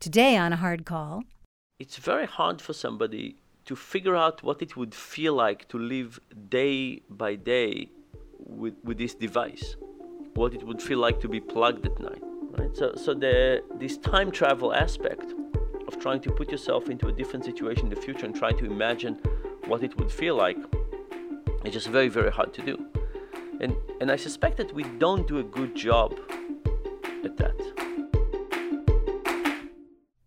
Today on a Hard Call, it's very hard for somebody to figure out what it would feel like to live day by day with, with this device, what it would feel like to be plugged at night. Right? So, so the, this time travel aspect of trying to put yourself into a different situation in the future and trying to imagine what it would feel like is just very, very hard to do. And, and I suspect that we don't do a good job at that.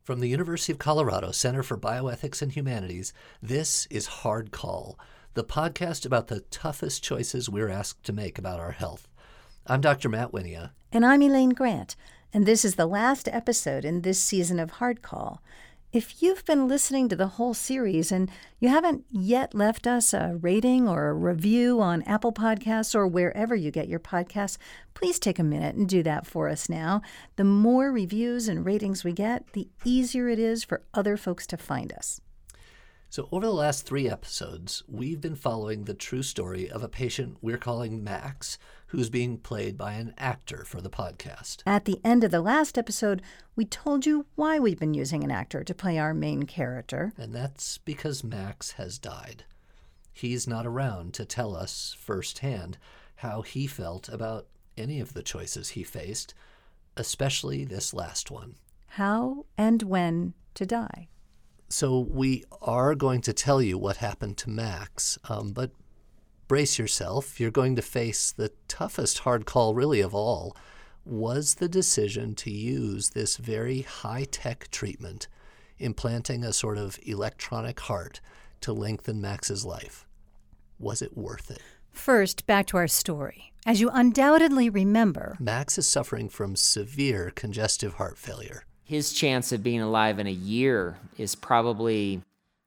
From the University of Colorado Center for Bioethics and Humanities, this is Hard Call, the podcast about the toughest choices we're asked to make about our health. I'm Dr. Matt Wynia. And I'm Elaine Grant. And this is the last episode in this season of Hard Call. If you've been listening to the whole series and you haven't yet left us a rating or a review on Apple Podcasts or wherever you get your podcasts, please take a minute and do that for us now. The more reviews and ratings we get, the easier it is for other folks to find us. So, over the last three episodes, we've been following the true story of a patient we're calling Max, who's being played by an actor for the podcast. At the end of the last episode, we told you why we've been using an actor to play our main character. And that's because Max has died. He's not around to tell us firsthand how he felt about any of the choices he faced, especially this last one. How and when to die. So we are going to tell you what happened to Max, um, but brace yourself. You're going to face the toughest hard call, really, of all. Was the decision to use this very high tech treatment, implanting a sort of electronic heart to lengthen Max's life, was it worth it? First, back to our story. As you undoubtedly remember, Max is suffering from severe congestive heart failure his chance of being alive in a year is probably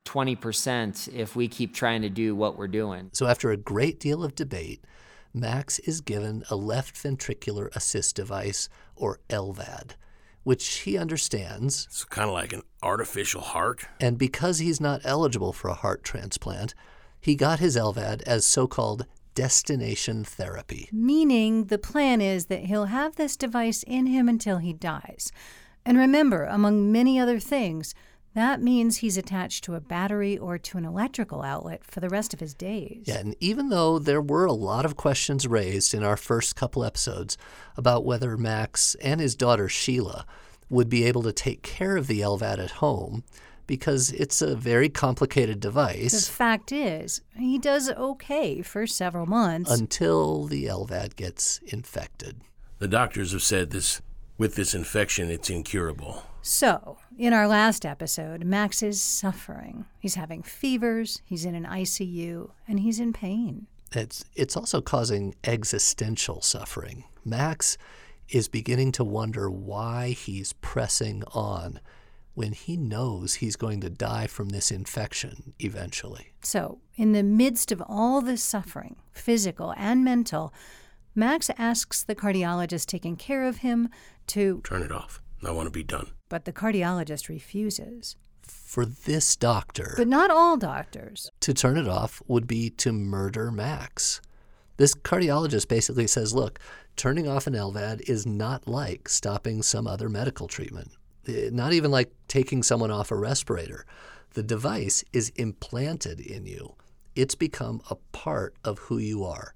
20% if we keep trying to do what we're doing. So, after a great deal of debate, Max is given a left ventricular assist device, or LVAD, which he understands. It's kind of like an artificial heart. And because he's not eligible for a heart transplant, he got his LVAD as so called destination therapy. Meaning the plan is that he'll have this device in him until he dies. And remember, among many other things, that means he's attached to a battery or to an electrical outlet for the rest of his days. Yeah, and even though there were a lot of questions raised in our first couple episodes about whether Max and his daughter Sheila would be able to take care of the LVAD at home, because it's a very complicated device. The fact is, he does okay for several months. Until the LVAD gets infected. The doctors have said this with this infection, it's incurable. So, in our last episode, Max is suffering. He's having fevers, he's in an ICU, and he's in pain. It's, it's also causing existential suffering. Max is beginning to wonder why he's pressing on when he knows he's going to die from this infection eventually. So, in the midst of all this suffering, physical and mental, Max asks the cardiologist taking care of him to turn it off. I want to be done. But the cardiologist refuses. For this doctor, but not all doctors, to turn it off would be to murder Max. This cardiologist basically says, look, turning off an LVAD is not like stopping some other medical treatment, eh, not even like taking someone off a respirator. The device is implanted in you, it's become a part of who you are.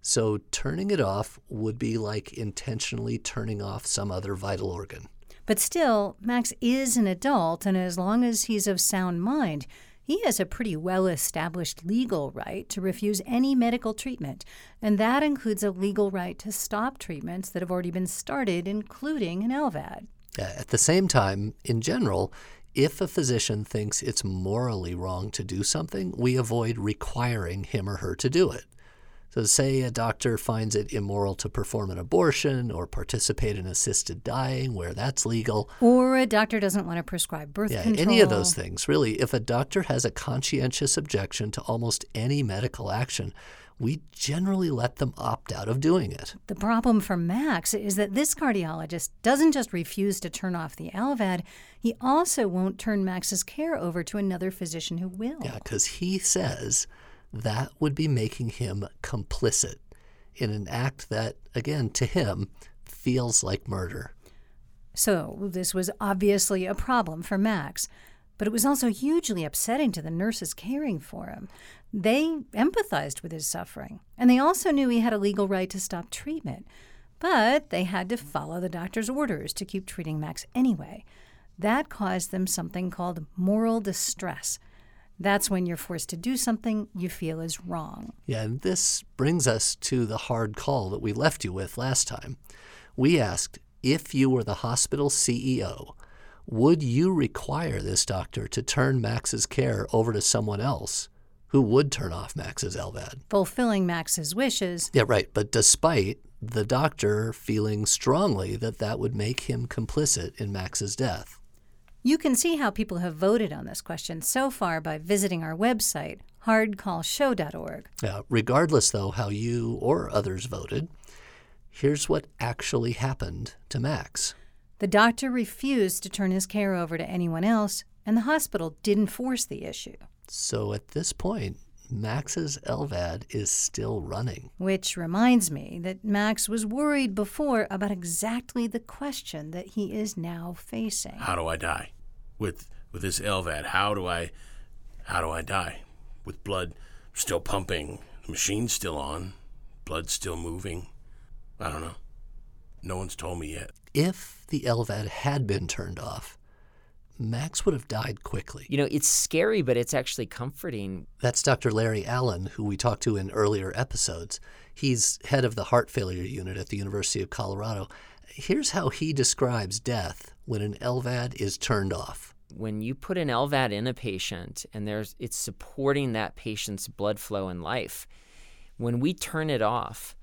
So turning it off would be like intentionally turning off some other vital organ. But still, Max is an adult, and as long as he's of sound mind, he has a pretty well established legal right to refuse any medical treatment, and that includes a legal right to stop treatments that have already been started, including an LVAD. At the same time, in general, if a physician thinks it's morally wrong to do something, we avoid requiring him or her to do it. So, say a doctor finds it immoral to perform an abortion or participate in assisted dying where that's legal. Or a doctor doesn't want to prescribe birth yeah, control. Any of those things, really. If a doctor has a conscientious objection to almost any medical action, we generally let them opt out of doing it. The problem for Max is that this cardiologist doesn't just refuse to turn off the LVAD, he also won't turn Max's care over to another physician who will. Yeah, because he says that would be making him complicit in an act that, again, to him, feels like murder. So, this was obviously a problem for Max. But it was also hugely upsetting to the nurses caring for him. They empathized with his suffering, and they also knew he had a legal right to stop treatment. But they had to follow the doctor's orders to keep treating Max anyway. That caused them something called moral distress. That's when you're forced to do something you feel is wrong. Yeah, and this brings us to the hard call that we left you with last time. We asked if you were the hospital CEO, would you require this doctor to turn Max's care over to someone else who would turn off Max's LVAD? Fulfilling Max's wishes. Yeah, right. But despite the doctor feeling strongly that that would make him complicit in Max's death. You can see how people have voted on this question so far by visiting our website, hardcallshow.org. Yeah, regardless, though, how you or others voted, here's what actually happened to Max. The doctor refused to turn his care over to anyone else, and the hospital didn't force the issue. So at this point, Max's LVAD is still running. Which reminds me that Max was worried before about exactly the question that he is now facing. How do I die? With with this LVAD, how do I how do I die? With blood still pumping, the machine's still on, blood still moving. I don't know. No one's told me yet. If the LVAD had been turned off, Max would have died quickly. You know, it's scary, but it's actually comforting. That's Dr. Larry Allen, who we talked to in earlier episodes. He's head of the heart failure unit at the University of Colorado. Here's how he describes death when an LVAD is turned off. When you put an LVAD in a patient and there's it's supporting that patient's blood flow and life, when we turn it off,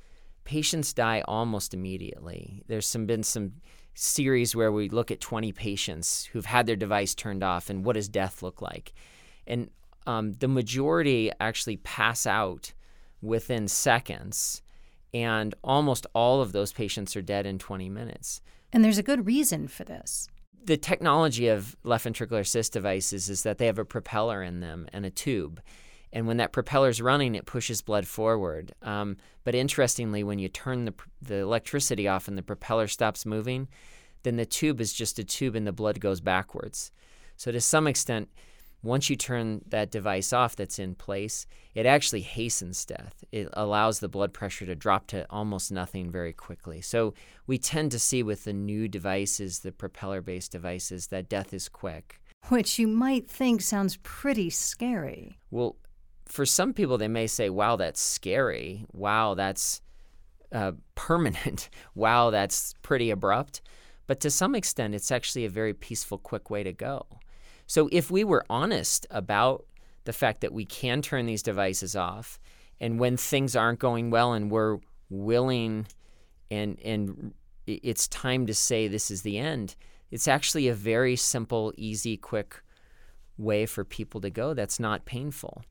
patients die almost immediately. There's some been some series where we look at 20 patients who've had their device turned off and what does death look like. And um, the majority actually pass out within seconds, and almost all of those patients are dead in 20 minutes. And there's a good reason for this. The technology of left ventricular assist devices is that they have a propeller in them and a tube. And when that propeller is running, it pushes blood forward. Um, but interestingly, when you turn the, the electricity off and the propeller stops moving, then the tube is just a tube and the blood goes backwards. So, to some extent, once you turn that device off that's in place, it actually hastens death. It allows the blood pressure to drop to almost nothing very quickly. So, we tend to see with the new devices, the propeller based devices, that death is quick. Which you might think sounds pretty scary. Well, for some people, they may say, wow, that's scary. Wow, that's uh, permanent. wow, that's pretty abrupt. But to some extent, it's actually a very peaceful, quick way to go. So if we were honest about the fact that we can turn these devices off, and when things aren't going well and we're willing and and it's time to say this is the end, it's actually a very simple, easy, quick way for people to go that's not painful.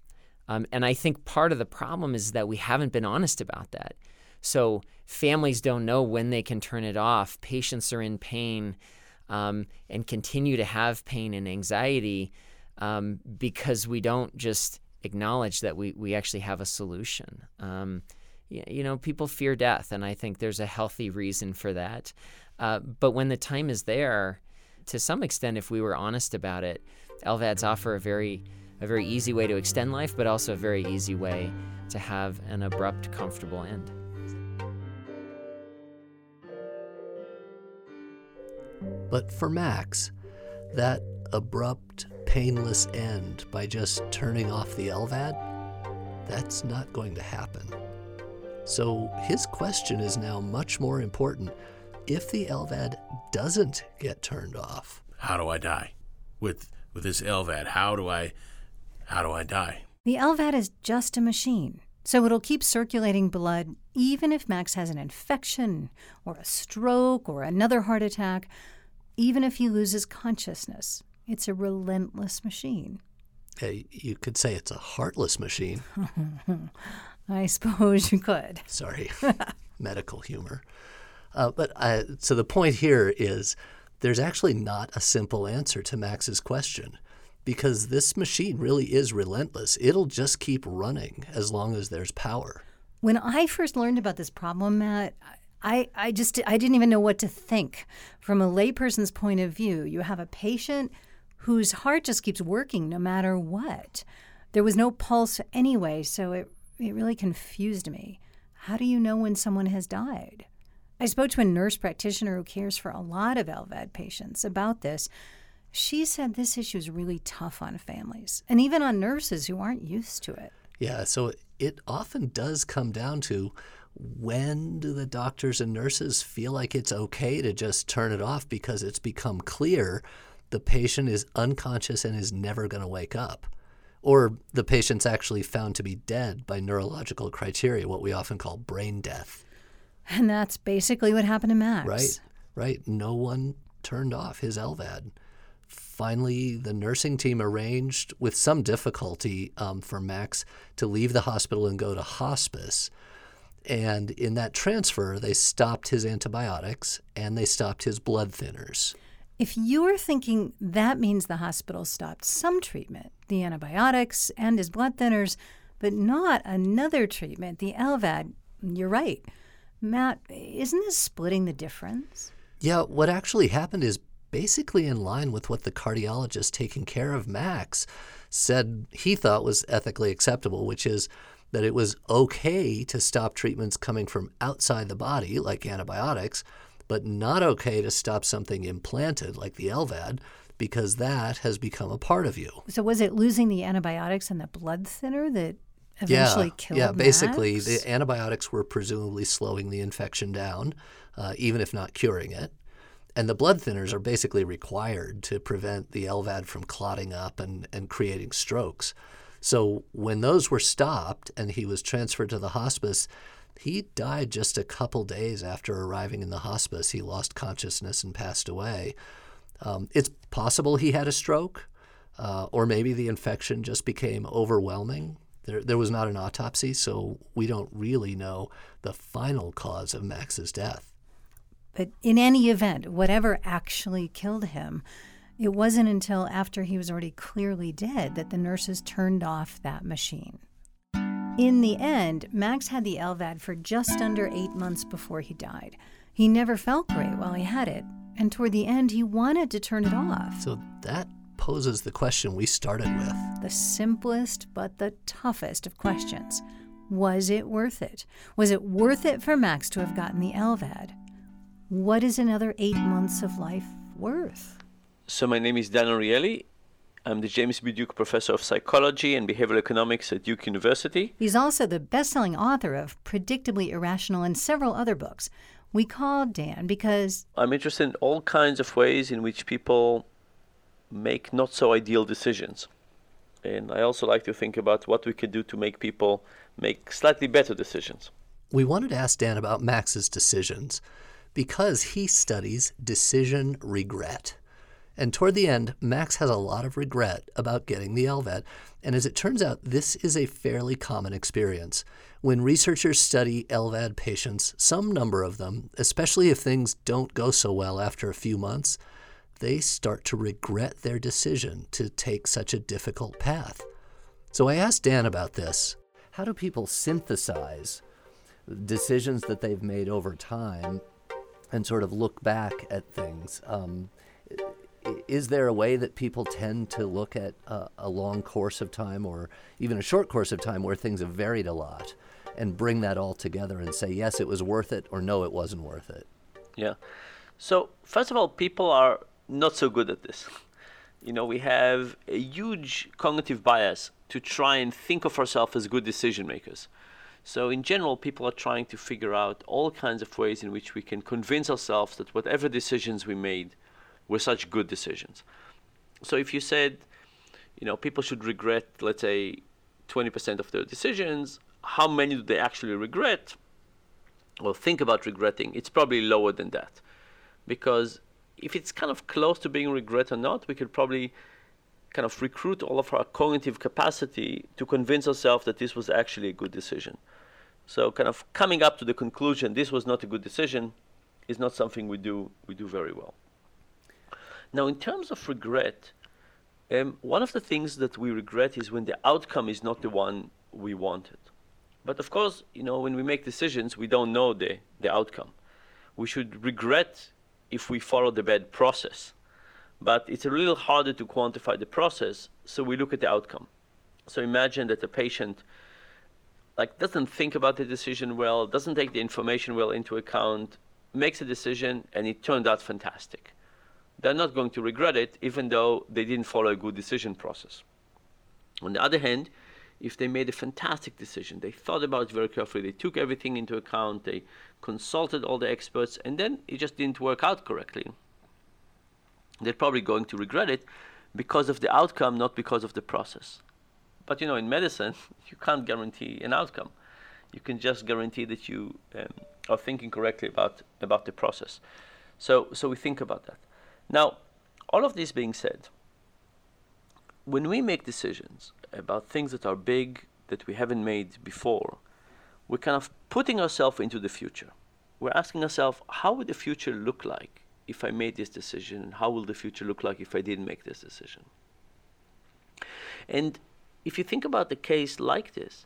Um, and I think part of the problem is that we haven't been honest about that. So families don't know when they can turn it off. Patients are in pain um, and continue to have pain and anxiety um, because we don't just acknowledge that we, we actually have a solution. Um, you, know, people fear death, and I think there's a healthy reason for that. Uh, but when the time is there, to some extent, if we were honest about it, LVADs offer a very a very easy way to extend life, but also a very easy way to have an abrupt, comfortable end. But for Max, that abrupt, painless end by just turning off the LVAD, that's not going to happen. So his question is now much more important. If the LVAD doesn't get turned off, how do I die? With with this LVAD, how do I how do I die? The LVAD is just a machine, so it'll keep circulating blood even if Max has an infection or a stroke or another heart attack even if he loses consciousness. It's a relentless machine. Hey, you could say it's a heartless machine. I suppose you could. Sorry, medical humor. Uh, but uh, so the point here is there's actually not a simple answer to Max's question because this machine really is relentless. It'll just keep running as long as there's power. When I first learned about this problem, Matt, I, I just I didn't even know what to think. From a layperson's point of view, you have a patient whose heart just keeps working no matter what. There was no pulse anyway, so it, it really confused me. How do you know when someone has died? I spoke to a nurse practitioner who cares for a lot of LVAD patients about this. She said this issue is really tough on families and even on nurses who aren't used to it. Yeah, so it often does come down to when do the doctors and nurses feel like it's okay to just turn it off because it's become clear the patient is unconscious and is never going to wake up? Or the patient's actually found to be dead by neurological criteria, what we often call brain death. And that's basically what happened to Max. Right, right. No one turned off his LVAD. Finally, the nursing team arranged, with some difficulty, um, for Max to leave the hospital and go to hospice. And in that transfer, they stopped his antibiotics and they stopped his blood thinners. If you're thinking that means the hospital stopped some treatment, the antibiotics and his blood thinners, but not another treatment, the LVAD, you're right. Matt, isn't this splitting the difference? Yeah, what actually happened is basically in line with what the cardiologist taking care of Max said he thought was ethically acceptable, which is that it was okay to stop treatments coming from outside the body, like antibiotics, but not okay to stop something implanted, like the LVAD, because that has become a part of you. So, was it losing the antibiotics and the blood thinner that eventually yeah, killed Yeah, basically, Max? the antibiotics were presumably slowing the infection down, uh, even if not curing it. And the blood thinners are basically required to prevent the LVAD from clotting up and, and creating strokes. So when those were stopped and he was transferred to the hospice, he died just a couple days after arriving in the hospice. He lost consciousness and passed away. Um, it's possible he had a stroke, uh, or maybe the infection just became overwhelming. There, there was not an autopsy, so we don't really know the final cause of Max's death. But in any event, whatever actually killed him, it wasn't until after he was already clearly dead that the nurses turned off that machine. In the end, Max had the LVAD for just under eight months before he died. He never felt great while he had it, and toward the end, he wanted to turn it off. So that poses the question we started with. The simplest but the toughest of questions. Was it worth it? Was it worth it for Max to have gotten the LVAD? What is another eight months of life worth? So my name is Dan Ariely. I'm the James B. Duke Professor of Psychology and Behavioral Economics at Duke University. He's also the best-selling author of Predictably Irrational and several other books. We called Dan because I'm interested in all kinds of ways in which people make not so ideal decisions. And I also like to think about what we could do to make people make slightly better decisions. We wanted to ask Dan about Max's decisions because he studies decision regret. And toward the end, Max has a lot of regret about getting the LVAD. And as it turns out, this is a fairly common experience. When researchers study LVAD patients, some number of them, especially if things don't go so well after a few months, they start to regret their decision to take such a difficult path. So I asked Dan about this. How do people synthesize decisions that they've made over time and sort of look back at things? Um, is there a way that people tend to look at a, a, long course of time or even a short course of time where things have varied a lot and bring that all together and say, yes, it was worth it or no, it wasn't worth it? Yeah. So, first of all, people are not so good at this. You know, we have a huge cognitive bias to try and think of ourselves as good decision makers. So, in general, people are trying to figure out all kinds of ways in which we can convince ourselves that whatever decisions we made were such good decisions. So, if you said, you know, people should regret, let's say, 20% of their decisions, how many do they actually regret or think about regretting? It's probably lower than that. Because if it's kind of close to being regret or not, we could probably kind of recruit all of our cognitive capacity to convince ourselves that this was actually a good decision. So kind of coming up to the conclusion this was not a good decision is not something we do we do very well. Now in terms of regret, um, one of the things that we regret is when the outcome is not the one we wanted. But of course, you know, when we make decisions, we don't know the, the outcome. we should regret if we follow the bad process. But it's a little harder to quantify the process, so we look at the outcome. So imagine that a patient like doesn't think about the decision well, doesn't take the information well into account, makes a decision and it turned out fantastic. They're not going to regret it even though they didn't follow a good decision process. On the other hand, if they made a fantastic decision, they thought about it very carefully, they took everything into account, they consulted all the experts, and then it just didn't work out correctly, they're probably going to regret it because of the outcome, not because of the process. But you know, in medicine, you can't guarantee an outcome. You can just guarantee that you um, are thinking correctly about about the process. So, so we think about that. Now, all of this being said, when we make decisions about things that are big that we haven't made before, we're kind of putting ourselves into the future. We're asking ourselves, how would the future look like if I made this decision? And how will the future look like if I didn't make this decision? And if you think about the case like this,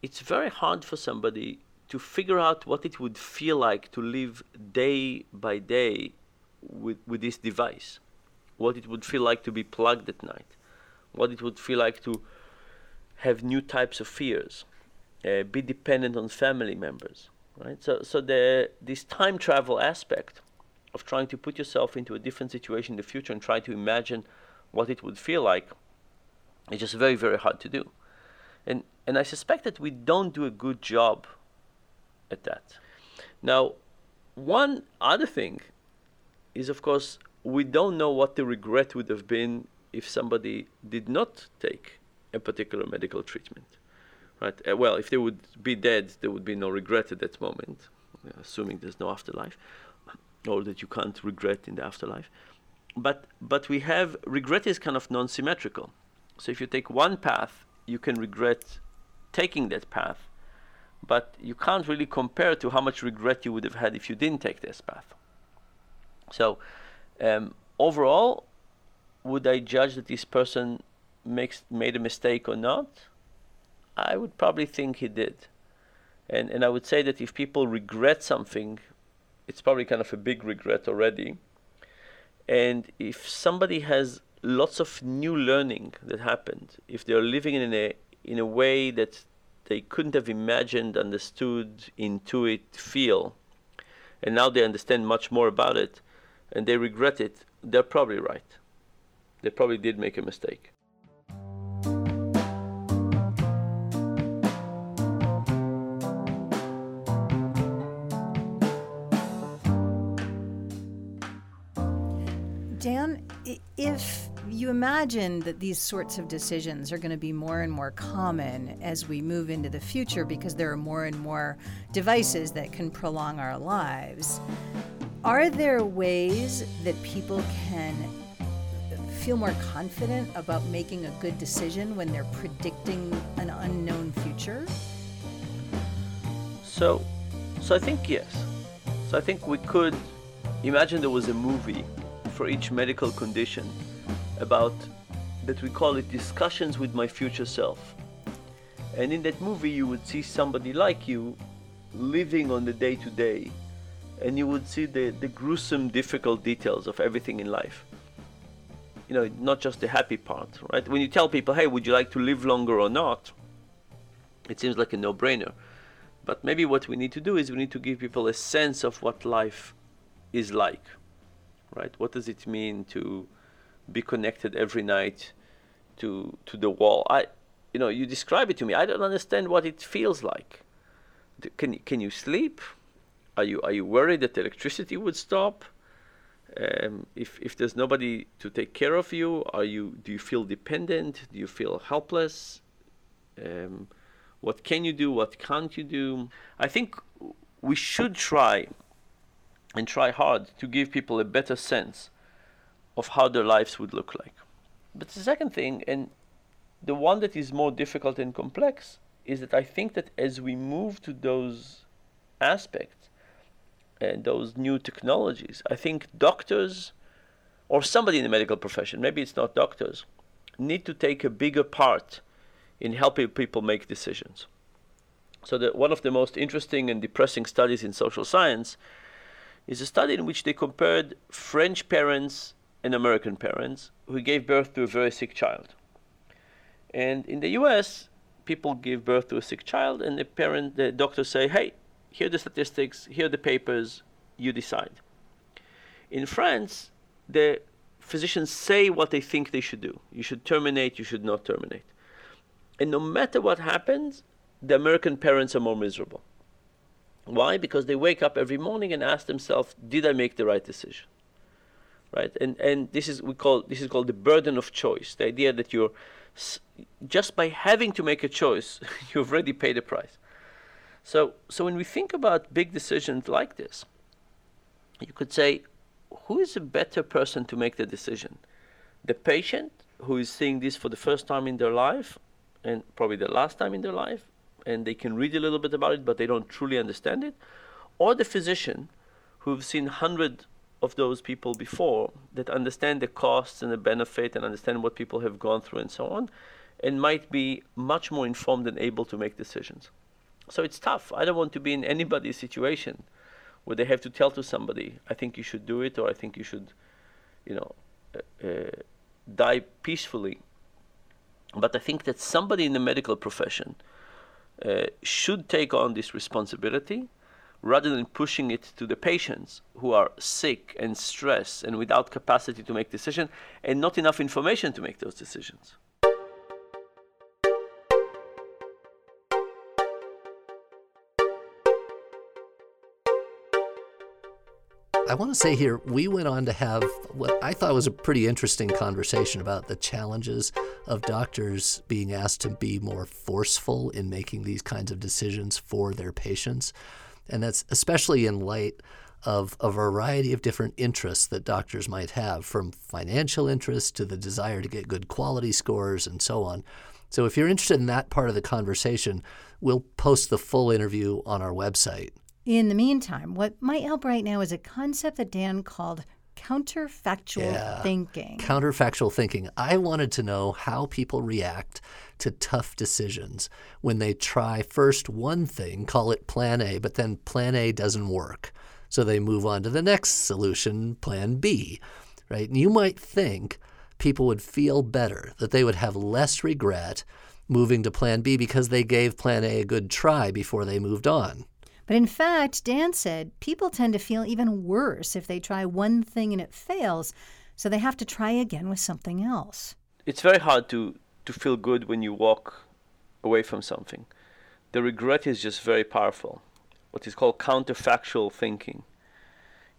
it's very hard for somebody to figure out what it would feel like to live day by day with, with this device, what it would feel like to be plugged at night, what it would feel like to have new types of fears, uh, be dependent on family members, right? So, so the, this time travel aspect of trying to put yourself into a different situation in the future and try to imagine what it would feel like it's just very, very hard to do. And, and I suspect that we don't do a good job at that. Now, one other thing is, of course, we don't know what the regret would have been if somebody did not take a particular medical treatment. Right? Uh, well, if they would be dead, there would be no regret at that moment, assuming there's no afterlife, or that you can't regret in the afterlife. But but we have regret is kind of non-symmetrical. So if you take one path, you can regret taking that path, but you can't really compare to how much regret you would have had if you didn't take this path. So um, overall, would I judge that this person makes made a mistake or not? I would probably think he did. And and I would say that if people regret something, it's probably kind of a big regret already. And if somebody has lots of new learning that happened. If they're living in a in a way that they couldn't have imagined, understood, intuit, feel, and now they understand much more about it, and they regret it, they're probably right. They probably did make a mistake. Dan, if you imagine that these sorts of decisions are going to be more and more common as we move into the future because there are more and more devices that can prolong our lives. Are there ways that people can feel more confident about making a good decision when they're predicting an unknown future? So, so I think yes. So I think we could imagine there was a movie for each medical condition about that we call it discussions with my future self. And in that movie, you would see somebody like you living on the day to day, and you would see the, the gruesome, difficult details of everything in life. You know, not just the happy part, right? When you tell people, hey, would you like to live longer or not? It seems like a no brainer. But maybe what we need to do is we need to give people a sense of what life is like, right? What does it mean to be connected every night to to the wall. I, you know, you describe it to me. I don't understand what it feels like. Can can you sleep? Are you are you worried that electricity would stop? Um, if if there's nobody to take care of you, are you do you feel dependent? Do you feel helpless? Um, what can you do? What can't you do? I think we should try and try hard to give people a better sense of how their lives would look like. But the second thing, and the one that is more difficult and complex, is that I think that as we move to those aspects and those new technologies, I think doctors or somebody in the medical profession, maybe it's not doctors, need to take a bigger part in helping people make decisions. So that one of the most interesting and depressing studies in social science is a study in which they compared French parents and American parents who gave birth to a very sick child. And in the US, people give birth to a sick child, and the parent, the doctors say, hey, here are the statistics, here are the papers, you decide. In France, the physicians say what they think they should do. You should terminate, you should not terminate. And no matter what happens, the American parents are more miserable. Why? Because they wake up every morning and ask themselves, did I make the right decision? Right? And and this is we call this is called the burden of choice. The idea that you're just by having to make a choice, you've already paid the price. So so when we think about big decisions like this, you could say, who is a better person to make the decision? The patient who is seeing this for the first time in their life and probably the last time in their life, and they can read a little bit about it, but they don't truly understand it, or the physician who've seen hundreds of those people before that understand the costs and the benefit and understand what people have gone through and so on, and might be much more informed and able to make decisions. So it's tough. I don't want to be in anybody's situation where they have to tell to somebody, I think you should do it, or I think you should, you know, uh, uh, die peacefully. But I think that somebody in the medical profession uh, should take on this responsibility rather than pushing it to the patients who are sick and stressed and without capacity to make decisions and not enough information to make those decisions. I want to say here, we went on to have what I thought was a pretty interesting conversation about the challenges of doctors being asked to be more forceful in making these kinds of decisions for their patients. And that's especially in light of a variety of different interests that doctors might have, from financial interests to the desire to get good quality scores and so on. So if you're interested in that part of the conversation, we'll post the full interview on our website. In the meantime, what might help right now is a concept that Dan called counterfactual Yeah. thinking. Counterfactual thinking. I wanted to know how people react to tough decisions when they try first one thing, call it plan A, but then plan A doesn't work. So they move on to the next solution, plan B, right? And you might think people would feel better, that they would have less regret moving to plan B because they gave plan A a good try before they moved on. But in fact, Dan said people tend to feel even worse if they try one thing and it fails, so they have to try again with something else. It's very hard to, to feel good when you walk away from something. The regret is just very powerful, what is called counterfactual thinking.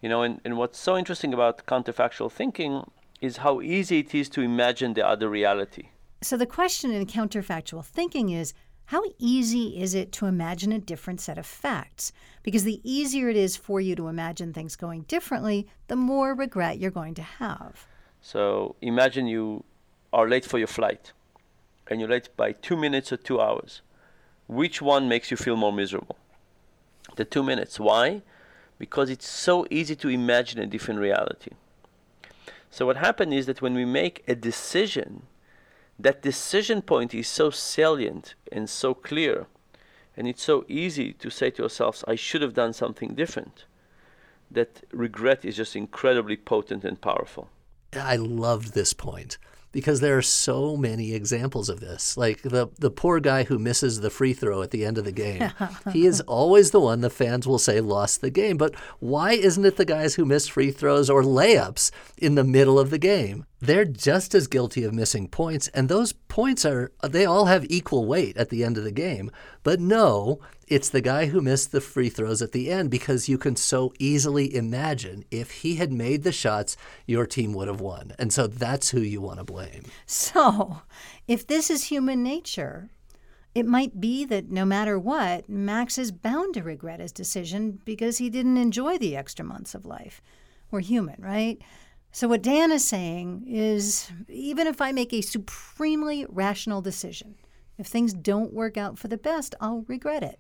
You know, and, and what's so interesting about counterfactual thinking is how easy it is to imagine the other reality. So the question in counterfactual thinking is how easy is it to imagine a different set of facts? Because the easier it is for you to imagine things going differently, the more regret you're going to have. So imagine you are late for your flight and you're late by two minutes or two hours. Which one makes you feel more miserable? The two minutes. Why? Because it's so easy to imagine a different reality. So what happened is that when we make a decision, that decision point is so salient and so clear, and it's so easy to say to ourselves, I should have done something different, that regret is just incredibly potent and powerful. I loved this point because there are so many examples of this. Like the the poor guy who misses the free throw at the end of the game. he is always the one the fans will say lost the game. But why isn't it the guys who miss free throws or layups in the middle of the game? They're just as guilty of missing points and those points are they all have equal weight at the end of the game. But no, it's the guy who missed the free throws at the end because you can so easily imagine if he had made the shots, your team would have won. And so that's who you want to blame. So, if this is human nature, it might be that no matter what, Max is bound to regret his decision because he didn't enjoy the extra months of life. We're human, right? So, what Dan is saying is even if I make a supremely rational decision, if things don't work out for the best, I'll regret it.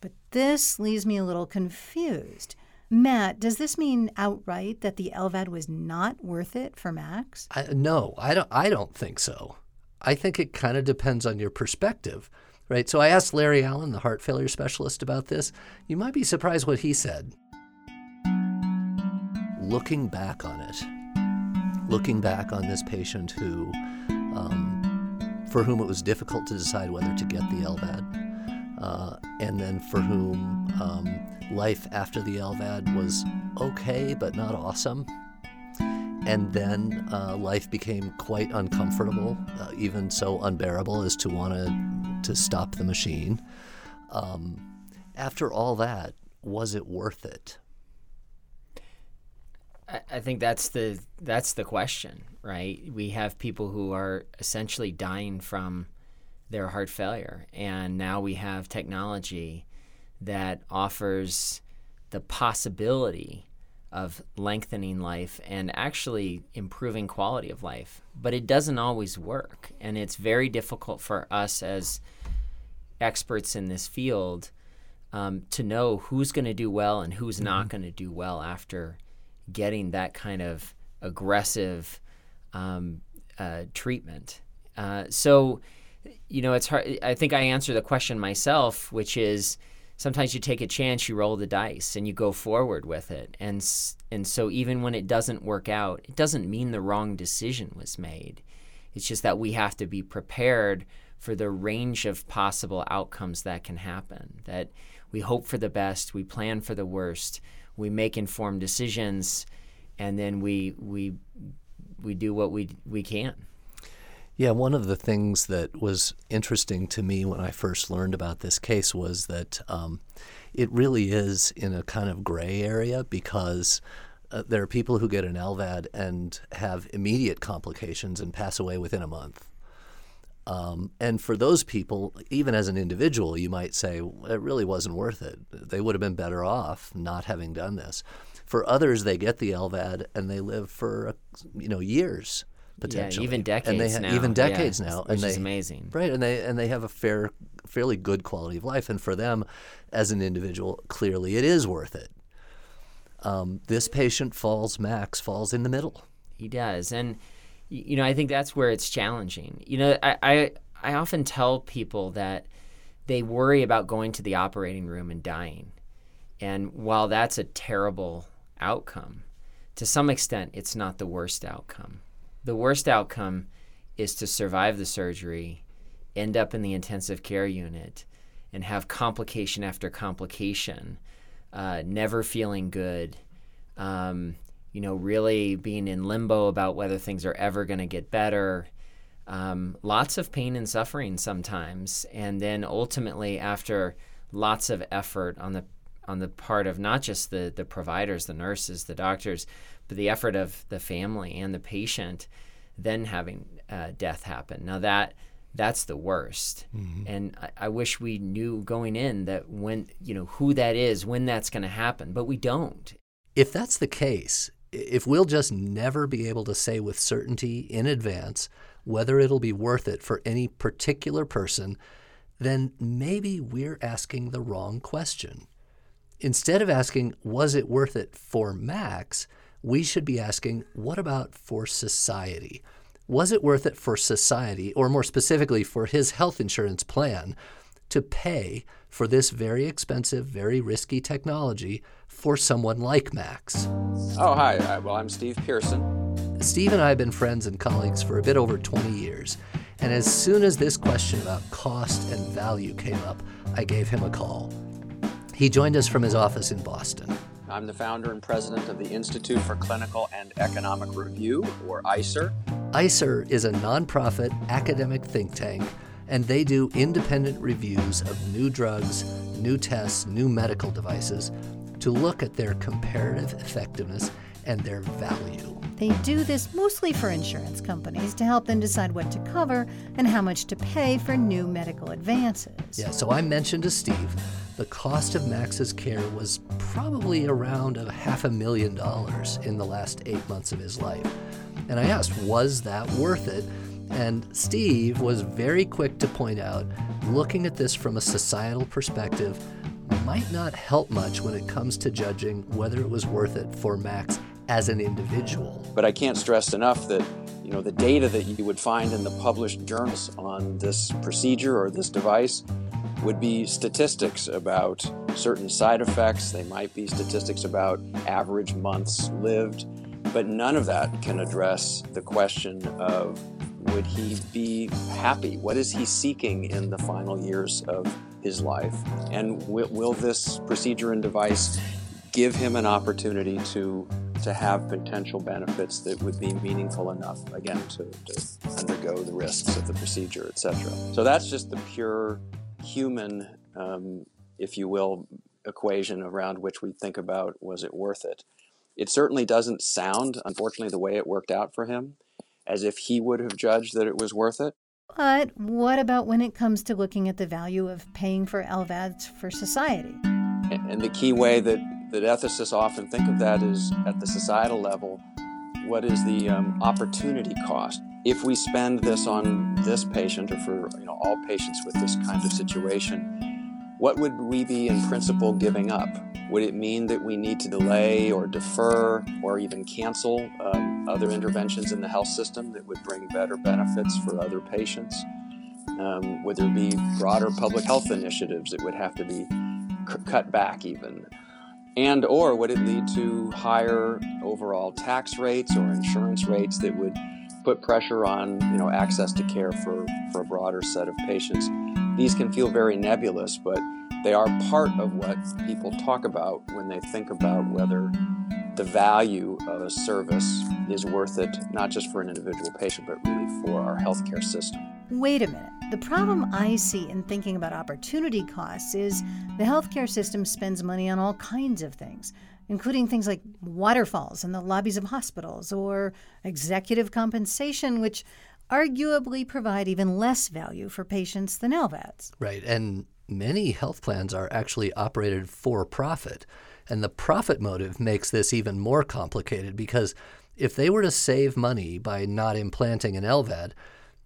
But this leaves me a little confused. Matt, does this mean outright that the LVAD was not worth it for Max? I, no, I don't. I don't think so. I think it kind of depends on your perspective, right? So I asked Larry Allen, the heart failure specialist, about this. You might be surprised what he said. Looking back on it, looking back on this patient who, um, for whom it was difficult to decide whether to get the LVAD, uh, and then for whom um, life after the LVAD was okay but not awesome. And then uh, life became quite uncomfortable, uh, even so unbearable as to want to, to stop the machine. Um, after all that, was it worth it? I, think that's the that's the question, right? We have people who are essentially dying from their heart failure, and now we have technology that offers the possibility of lengthening life and actually improving quality of life. But it doesn't always work, and it's very difficult for us as experts in this field um, to know who's going to do well and who's not going to do well after getting that kind of aggressive um, uh, treatment. Uh, so, you know, it's hard. I think I answer the question myself, which is sometimes you take a chance, you roll the dice, and you go forward with it. And and so even when it doesn't work out, it doesn't mean the wrong decision was made. It's just that we have to be prepared for the range of possible outcomes that can happen. That we hope for the best, we plan for the worst, we make informed decisions, and then we we we do what we we can. Yeah, one of the things that was interesting to me when I first learned about this case was that um, it really is in a kind of gray area because uh, there are people who get an LVAD and have immediate complications and pass away within a month. Um, and for those people, even as an individual, you might say it really wasn't worth it. They would have been better off not having done this. For others, they get the LVAD and they live for you know years potentially, Yeah, even decades and they ha- now. even Yeah, decades now, which and they is amazing. right? And they and they have a fair, fairly good quality of life. And for them, as an individual, clearly it is worth it. Um, this patient falls, Max falls in the middle. He does, and you know, I think that's where it's challenging. You know, I I, I often tell people that they worry about going to the operating room and dying, and while that's a terrible outcome, to some extent, it's not the worst outcome. The worst outcome is to survive the surgery, end up in the intensive care unit, and have complication after complication, uh, never feeling good. Um, you know, really being in limbo about whether things are ever going to get better. Um, lots of pain and suffering sometimes, and then ultimately, after lots of effort on the on the part of not just the the providers, the nurses, the doctors, but the effort of the family and the patient, then having uh, death happen. Now that that's the worst, and I, I wish we knew going in that when you know who that is, when that's going to happen, but we don't. If that's the case, if we'll just never be able to say with certainty in advance whether it'll be worth it for any particular person, then maybe we're asking the wrong question. Instead of asking, was it worth it for Max, we should be asking, what about for society? Was it worth it for society, or more specifically for his health insurance plan, to pay for this very expensive, very risky technology for someone like Max? Oh, hi. Well, I'm Steve Pearson. Steve and I have been friends and colleagues for a bit over 20 years, and as soon as this question about cost and value came up, I gave him a call. He joined us from his office in Boston. I'm the founder and president of the Institute for Clinical and Economic Review, or ICER. ICER is a nonprofit academic think tank, and they do independent reviews of new drugs, new tests, new medical devices to look at their comparative effectiveness and their value. They do this mostly for insurance companies to help them decide what to cover and how much to pay for new medical advances. Yeah, so I mentioned to Steve the cost of Max's care was probably around a half a million dollars in the last eight months of his life. And I asked, was that worth it? And Steve was very quick to point out looking at this from a societal perspective might not help much when it comes to judging whether it was worth it for Max as an individual. But I can't stress enough that you know the data that you would find in the published journals on this procedure or this device would be statistics about certain side effects. They might be statistics about average months lived. But none of that can address the question of would he be happy? What is he seeking in the final years of his life? And will, this procedure and device give him an opportunity to to have potential benefits that would be meaningful enough again to, to undergo the risks of the procedure etc so that's just the pure human um, if you will equation around which we think about was it worth it? It certainly doesn't sound unfortunately the way it worked out for him as if he would have judged that it was worth it But what about when it comes to looking at the value of paying for LVADs for society? And the key way that, that ethicists often think of that is at the societal level, what is the um, opportunity cost? If we spend this on this patient or for you know all patients with this kind of situation, what would we be in principle giving up? Would it mean that we need to delay or defer or even cancel um, other interventions in the health system that would bring better benefits for other patients? Um, would there be broader public health initiatives that would have to be c- cut back even? And or would it lead to higher overall tax rates or insurance rates that would put pressure on you know access to care for, for a broader set of patients? These can feel very nebulous, but they are part of what people talk about when they think about whether the value of a service is worth it, not just for an individual patient, but really for our healthcare system. Wait a minute. The problem I see in thinking about opportunity costs is the healthcare system spends money on all kinds of things, including things like waterfalls in the lobbies of hospitals or executive compensation, which arguably provide even less value for patients than LVADs. Right. And many health plans are actually operated for profit. And the profit motive makes this even more complicated because if they were to save money by not implanting an LVAD,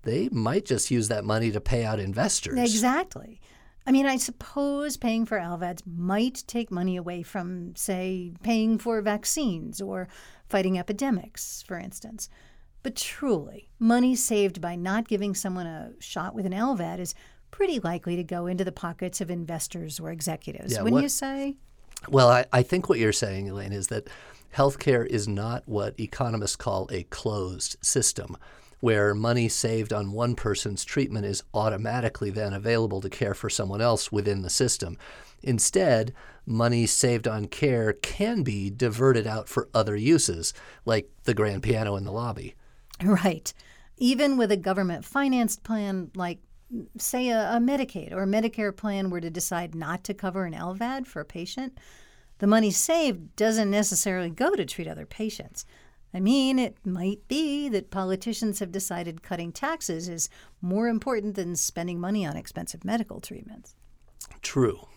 they might just use that money to pay out investors. Exactly. I mean, I suppose paying for LVADs might take money away from, say, paying for vaccines or fighting epidemics, for instance. But truly, money saved by not giving someone a shot with an LVAD is pretty likely to go into the pockets of investors or executives, Yeah, wouldn't what- you say? Well, I, I think what you're saying, Elaine, is that healthcare is not what economists call a closed system, where money saved on one person's treatment is automatically then available to care for someone else within the system. Instead, money saved on care can be diverted out for other uses, like the grand piano in the lobby. Right. Even with a government financed plan like, say, a, a Medicaid or a Medicare plan were to decide not to cover an LVAD for a patient, the money saved doesn't necessarily go to treat other patients. I mean, it might be that politicians have decided cutting taxes is more important than spending money on expensive medical treatments. True.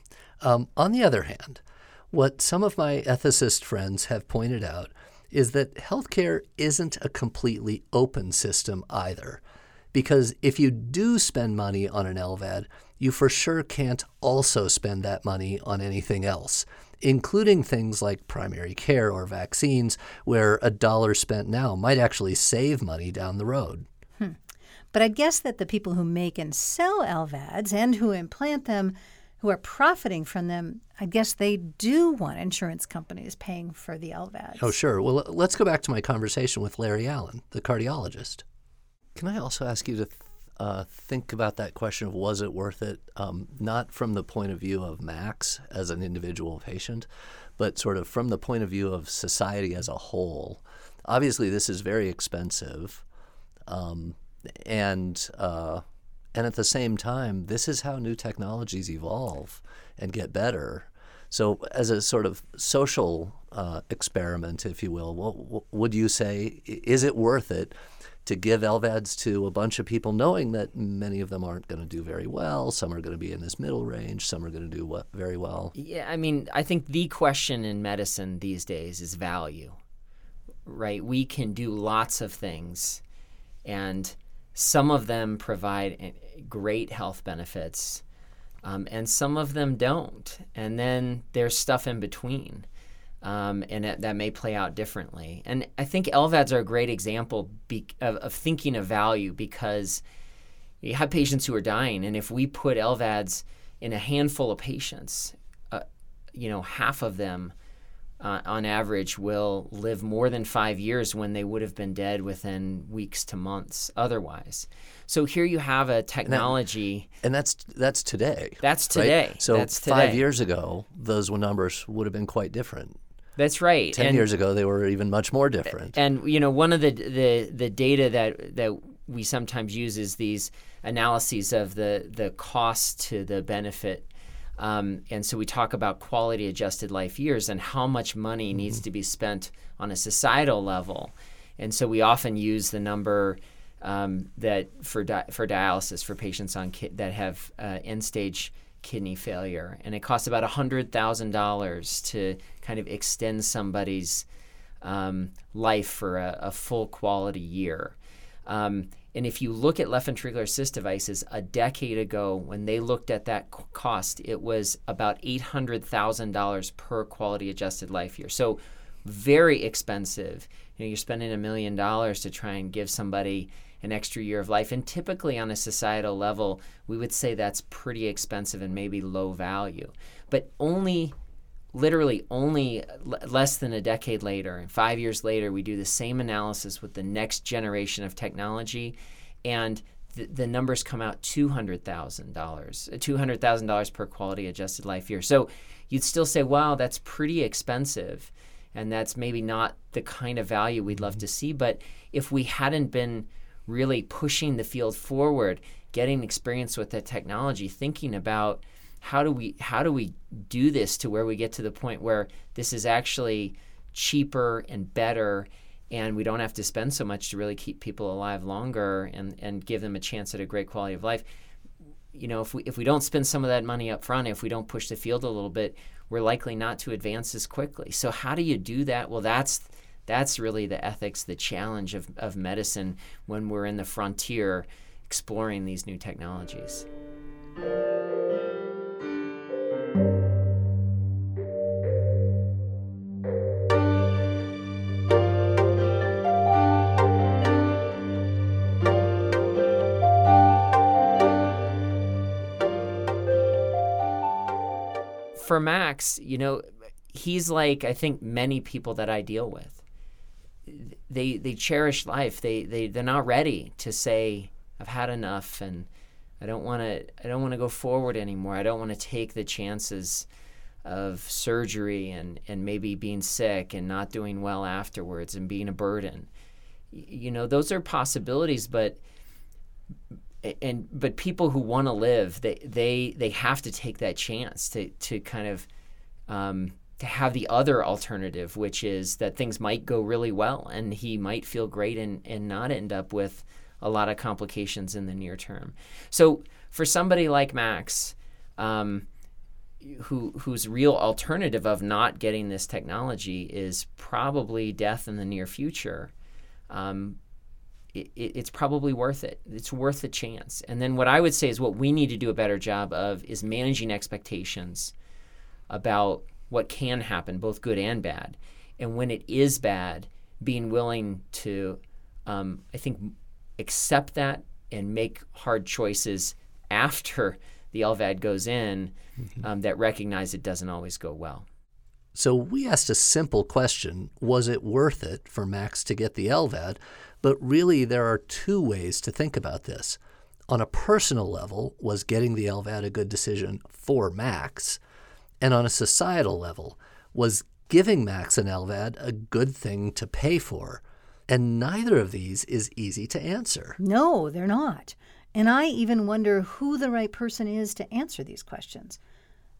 Um, on the other hand, what some of my ethicist friends have pointed out is that healthcare isn't a completely open system either. Because if you do spend money on an LVAD, you for sure can't also spend that money on anything else, including things like primary care or vaccines, where a dollar spent now might actually save money down the road. Hmm. But I'd guess that the people who make and sell LVADs and who implant them, who are profiting from them, I guess they do want insurance companies paying for the LVADs. Oh, sure. Well, let's go back to my conversation with Larry Allen, the cardiologist. Can I also ask you to uh, think about that question of was it worth it? Um, not from the point of view of Max as an individual patient, but sort of from the point of view of society as a whole. Obviously, this is very expensive. Um, and uh, and at the same time, this is how new technologies evolve and get better. So, as a sort of social uh, experiment, if you will, what, what would you say is it worth it to give LVADs to a bunch of people, knowing that many of them aren't going to do very well, some are going to be in this middle range, some are going to do very well? Yeah, I mean, I think the question in medicine these days is value, right? We can do lots of things, and some of them provide eh, great health benefits, um, and some of them don't. And then there's stuff in between. Um, and that, that may play out differently. And I think LVADs are a great example be, of, of thinking of value because you have patients who are dying, and if we put LVADs in a handful of patients, uh, you know, half of them uh, on average will live more than five years when they would have been dead within weeks to months otherwise. So here you have a technology. And that's that's today. That's right? today. So That's five years ago, those numbers would have been quite different. That's right. Ten And- years ago, they were even much more different. And you know, one of the the the data that that we sometimes use is these analyses of the the cost to the benefit. Um, and so we talk about quality adjusted life years and how much money needs to be spent on a societal level. And so we often use the number um, that for di- for dialysis for patients on ki- that have uh, end stage kidney failure, and it costs about hundred thousand dollars to kind of extend somebody's um, life for a, a full quality year. Um, and if you look at left ventricular assist devices, a decade ago, when they looked at that cost, it was about $800,000 per quality adjusted life year. So very expensive. You know, you're spending a million dollars to try and give somebody an extra year of life. And typically on a societal level, we would say that's pretty expensive and maybe low value. But only literally only l- less than a decade later, five years later, we do the same analysis with the next generation of technology, and the, the numbers come out two hundred thousand dollars, uh, two hundred thousand dollars per quality adjusted life year. So you'd still say, "Wow, that's pretty expensive," and that's maybe not the kind of value we'd love to see. But if we hadn't been really pushing the field forward, getting experience with the technology, thinking about how do we how do we do this to where we get to the point where this is actually cheaper and better and we don't have to spend so much to really keep people alive longer and, and give them a chance at a great quality of life. You know if we if we don't spend some of that money up front if we don't push the field a little bit we're likely not to advance as quickly. So how do you do that? Well that's that's really the ethics the challenge of, of medicine when we're in the frontier exploring these new technologies for Max, you know, he's like I think many people that I deal with. They they cherish life. They they they're not ready to say I've had enough and I don't want to I don't want to go forward anymore. I don't want to take the chances of surgery and and maybe being sick and not doing well afterwards and being a burden. You know, those are possibilities, but and but people who want to live they they they have to take that chance to to kind of um, to have the other alternative which is that things might go really well and he might feel great and and not end up with a lot of complications in the near term so for somebody like max um, who whose real alternative of not getting this technology is probably death in the near future um, it, it's probably worth it. It's worth the chance. And then what I would say is what we need to do a better job of is managing expectations about what can happen, both good and bad. And when it is bad, being willing to, um, I think, accept that and make hard choices after the LVAD goes in um, that recognize it doesn't always go well. So we asked a simple question Was it worth it for Max to get the LVAD? But really, there are two ways to think about this. On a personal level, was getting the LVAD a good decision for Max? And on a societal level, was giving Max and LVAD a good thing to pay for? And neither of these is easy to answer. No, they're not. And I even wonder who the right person is to answer these questions.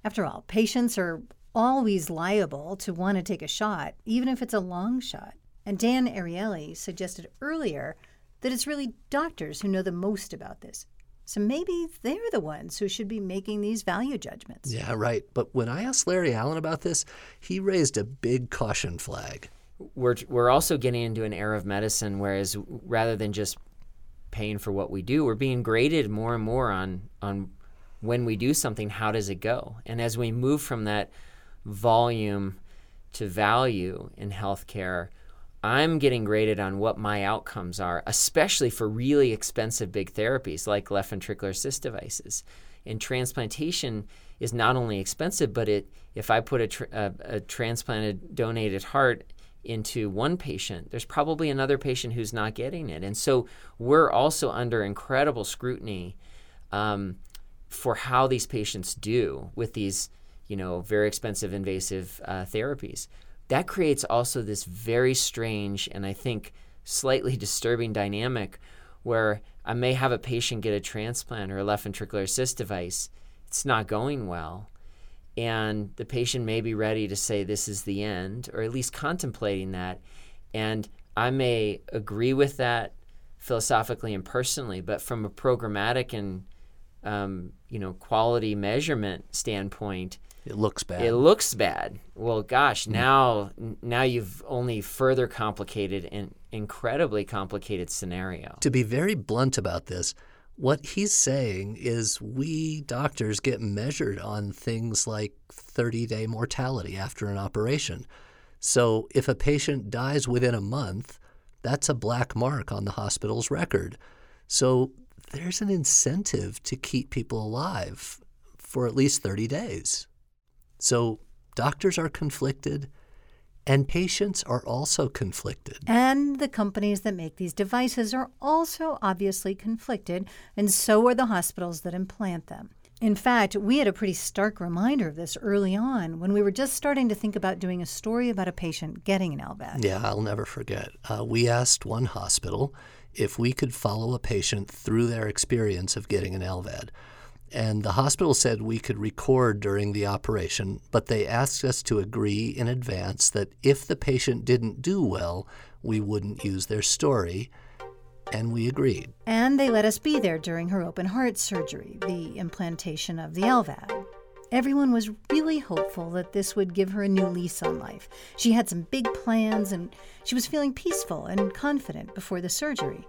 After all, patients are always liable to want to take a shot, even if it's a long shot. And Dan Ariely suggested earlier that it's really doctors who know the most about this. So maybe they're the ones who should be making these value judgments. Yeah, right. But when I asked Larry Allen about this, he raised a big caution flag. we're we're also getting into an era of medicine whereas rather than just paying for what we do we're being graded more and more on on when we do something how does it go and as we move from that volume to value in healthcare I'm getting graded on what my outcomes are, especially for really expensive big therapies like left ventricular assist devices. And transplantation is not only expensive, but it if I put a, tr- a, a transplanted donated heart into one patient, there's probably another patient who's not getting it. And so we're also under incredible scrutiny um, for how these patients do with these, you know, very expensive invasive uh, therapies. That creates also this very strange and I think slightly disturbing dynamic where I may have a patient get a transplant or a left ventricular assist device. It's not going well and the patient may be ready to say this is the end or at least contemplating that and i may agree with that philosophically and personally but from a programmatic and um, you know quality measurement standpoint it looks bad it looks bad well gosh mm. now now you've only further complicated an incredibly complicated scenario to be very blunt about this what he's saying is we doctors get measured on things like 30 day mortality after an operation. So if a patient dies within a month, that's a black mark on the hospital's record. So there's an incentive to keep people alive for at least 30 days. So doctors are conflicted and patients are also conflicted. And the companies that make these devices are also obviously conflicted, and so are the hospitals that implant them. In fact, we had a pretty stark reminder of this early on when we were just starting to think about doing a story about a patient getting an LVAD. Yeah, I'll never forget. Uh, we asked one hospital if we could follow a patient through their experience of getting an LVAD and the hospital said we could record during the operation, but they asked us to agree in advance that if the patient didn't do well, we wouldn't use their story. And we agreed. And they let us be there during her open heart surgery, the implantation of the LVAD. Everyone was really hopeful that this would give her a new lease on life. She had some big plans and she was feeling peaceful and confident before the surgery.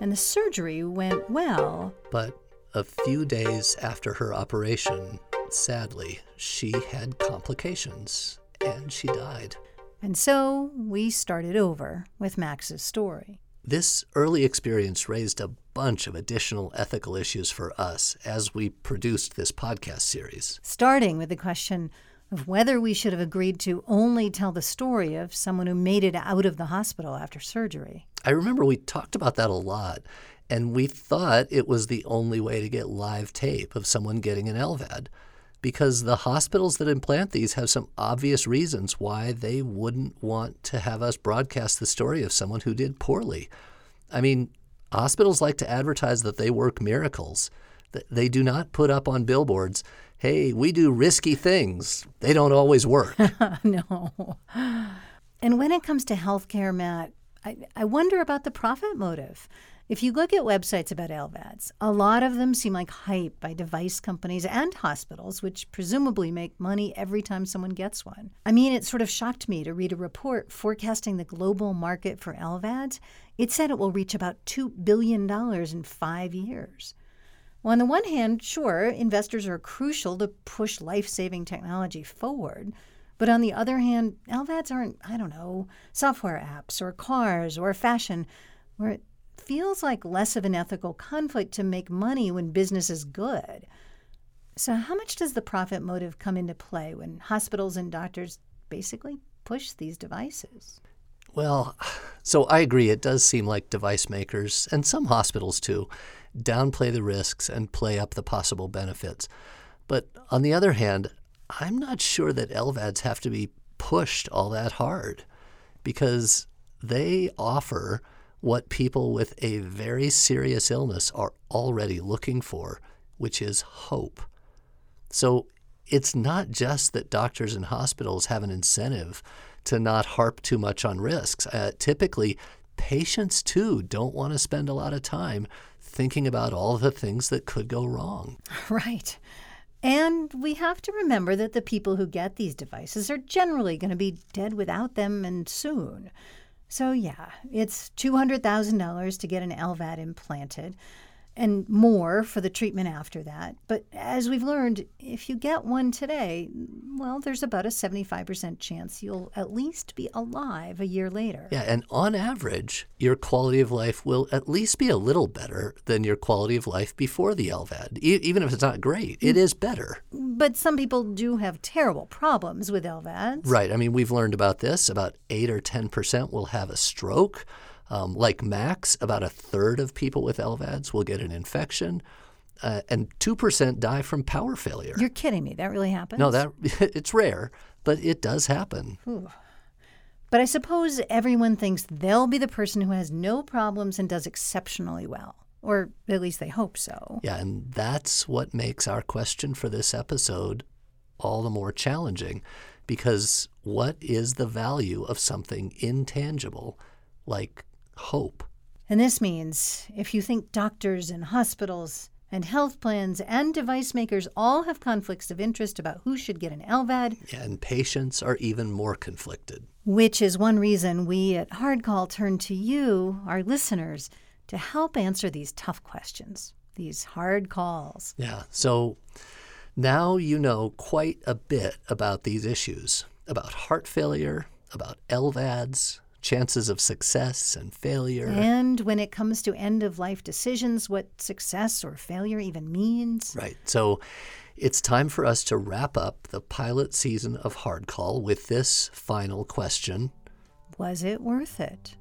And the surgery went well. But a few days after her operation, sadly, she had complications and she died. And so we started over with Max's story. This early experience raised a bunch of additional ethical issues for us as we produced this podcast series. Starting with the question of whether we should have agreed to only tell the story of someone who made it out of the hospital after surgery. I remember we talked about that a lot, and we thought it was the only way to get live tape of someone getting an LVAD because the hospitals that implant these have some obvious reasons why they wouldn't want to have us broadcast the story of someone who did poorly. I mean, hospitals like to advertise that they work miracles. They do not put up on billboards, hey, we do risky things. They don't always work. no. And when it comes to healthcare, Matt, I, I wonder about the profit motive. If you look at websites about LVADs, a lot of them seem like hype by device companies and hospitals, which presumably make money every time someone gets one. I mean, it sort of shocked me to read a report forecasting the global market for LVADs. It said it will reach about $2 billion in five years. Well, on the one hand, sure, investors are crucial to push life saving technology forward. But on the other hand, LVADs aren't, I don't know, software apps or cars or fashion, where feels like less of an ethical conflict to make money when business is good. So, how much does the profit motive come into play when hospitals and doctors basically push these devices? Well, so I agree. It does seem like device makers, and some hospitals too, downplay the risks and play up the possible benefits. But on the other hand, I'm not sure that LVADs have to be pushed all that hard because they offer what people with a very serious illness are already looking for, which is hope. So it's not just that doctors and hospitals have an incentive to not harp too much on risks. Uh, typically, patients too don't want to spend a lot of time thinking about all the things that could go wrong. Right. And we have to remember that the people who get these devices are generally going to be dead without them and soon. So, yeah, it's $200,000 to get an LVAD implanted. And more for the treatment after that. But as we've learned, if you get one today, well, there's about a 75% chance you'll at least be alive a year later. Yeah, and on average, your quality of life will at least be a little better than your quality of life before the LVAD. E- even if it's not great, it is better. But some people do have terrible problems with LVADs. Right. I mean, we've learned about this. About 8 or 10% will have a stroke. Um, like Max, about a third of people with LVADs will get an infection, uh, and 2% die from power failure. You're kidding me. That really happens? no, that it's rare, but it does happen. But I suppose everyone thinks they'll be the person who has no problems and does exceptionally well. Or at least they hope so. Yeah, and that's what makes our question for this episode all the more challenging because what is the value of something intangible like hope? And this means if you think doctors and hospitals and health plans and device makers all have conflicts of interest about who should get an LVAD, And patients are even more conflicted. which is one reason we at Hard Call turn to you, our listeners, to help answer these tough questions, these hard calls. Yeah, so now you know quite a bit about these issues about heart failure, about LVADs, chances of success and failure. And when it comes to end of life decisions, what success or failure even means. Right. So it's time for us to wrap up the pilot season of Hard Call with this final question. Was it worth it?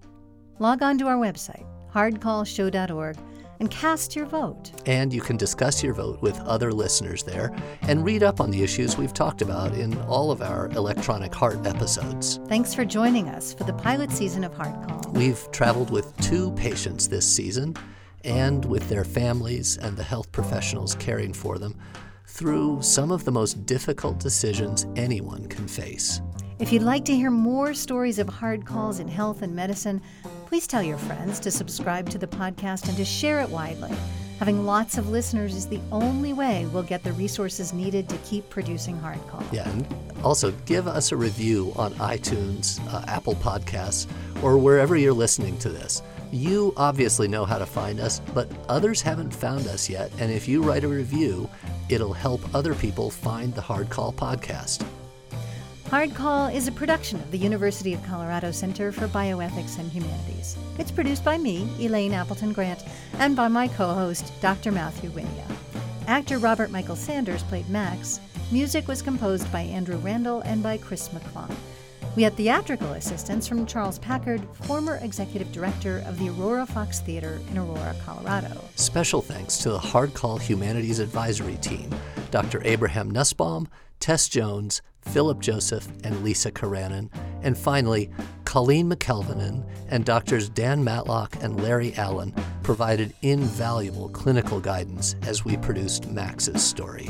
Log on to our website, hardcallshow.org, and cast your vote. And you can discuss your vote with other listeners there and read up on the issues we've talked about in all of our electronic heart episodes. Thanks for joining us for the pilot season of Heart Hard Call. We've traveled with two patients this season and with their families and the health professionals caring for them through some of the most difficult decisions anyone can face. If you'd like to hear more stories of hard calls in health and medicine, please tell your friends to subscribe to the podcast and to share it widely. Having lots of listeners is the only way we'll get the resources needed to keep producing hard Call. Yeah, and also give us a review on iTunes, uh, Apple Podcasts, or wherever you're listening to this. You obviously know how to find us, but others haven't found us yet. And if you write a review, it'll help other people find the Hard Call podcast. Hard Call is a production of the University of Colorado Center for Bioethics and Humanities. It's produced by me, Elaine Appleton Grant, and by my co host, Dr. Matthew Wynia. Actor Robert Michael Sanders played Max. Music was composed by Andrew Randall and by Chris McClung. We had theatrical assistance from Charles Packard, former executive director of the Aurora Fox Theater in Aurora, Colorado. Special thanks to the Hard Call Humanities Advisory Team Dr. Abraham Nussbaum, Tess Jones, Philip Joseph, and Lisa Karanen. And finally, Colleen McIlvennan and doctors Dan Matlock and Larry Allen provided invaluable clinical guidance as we produced Max's story.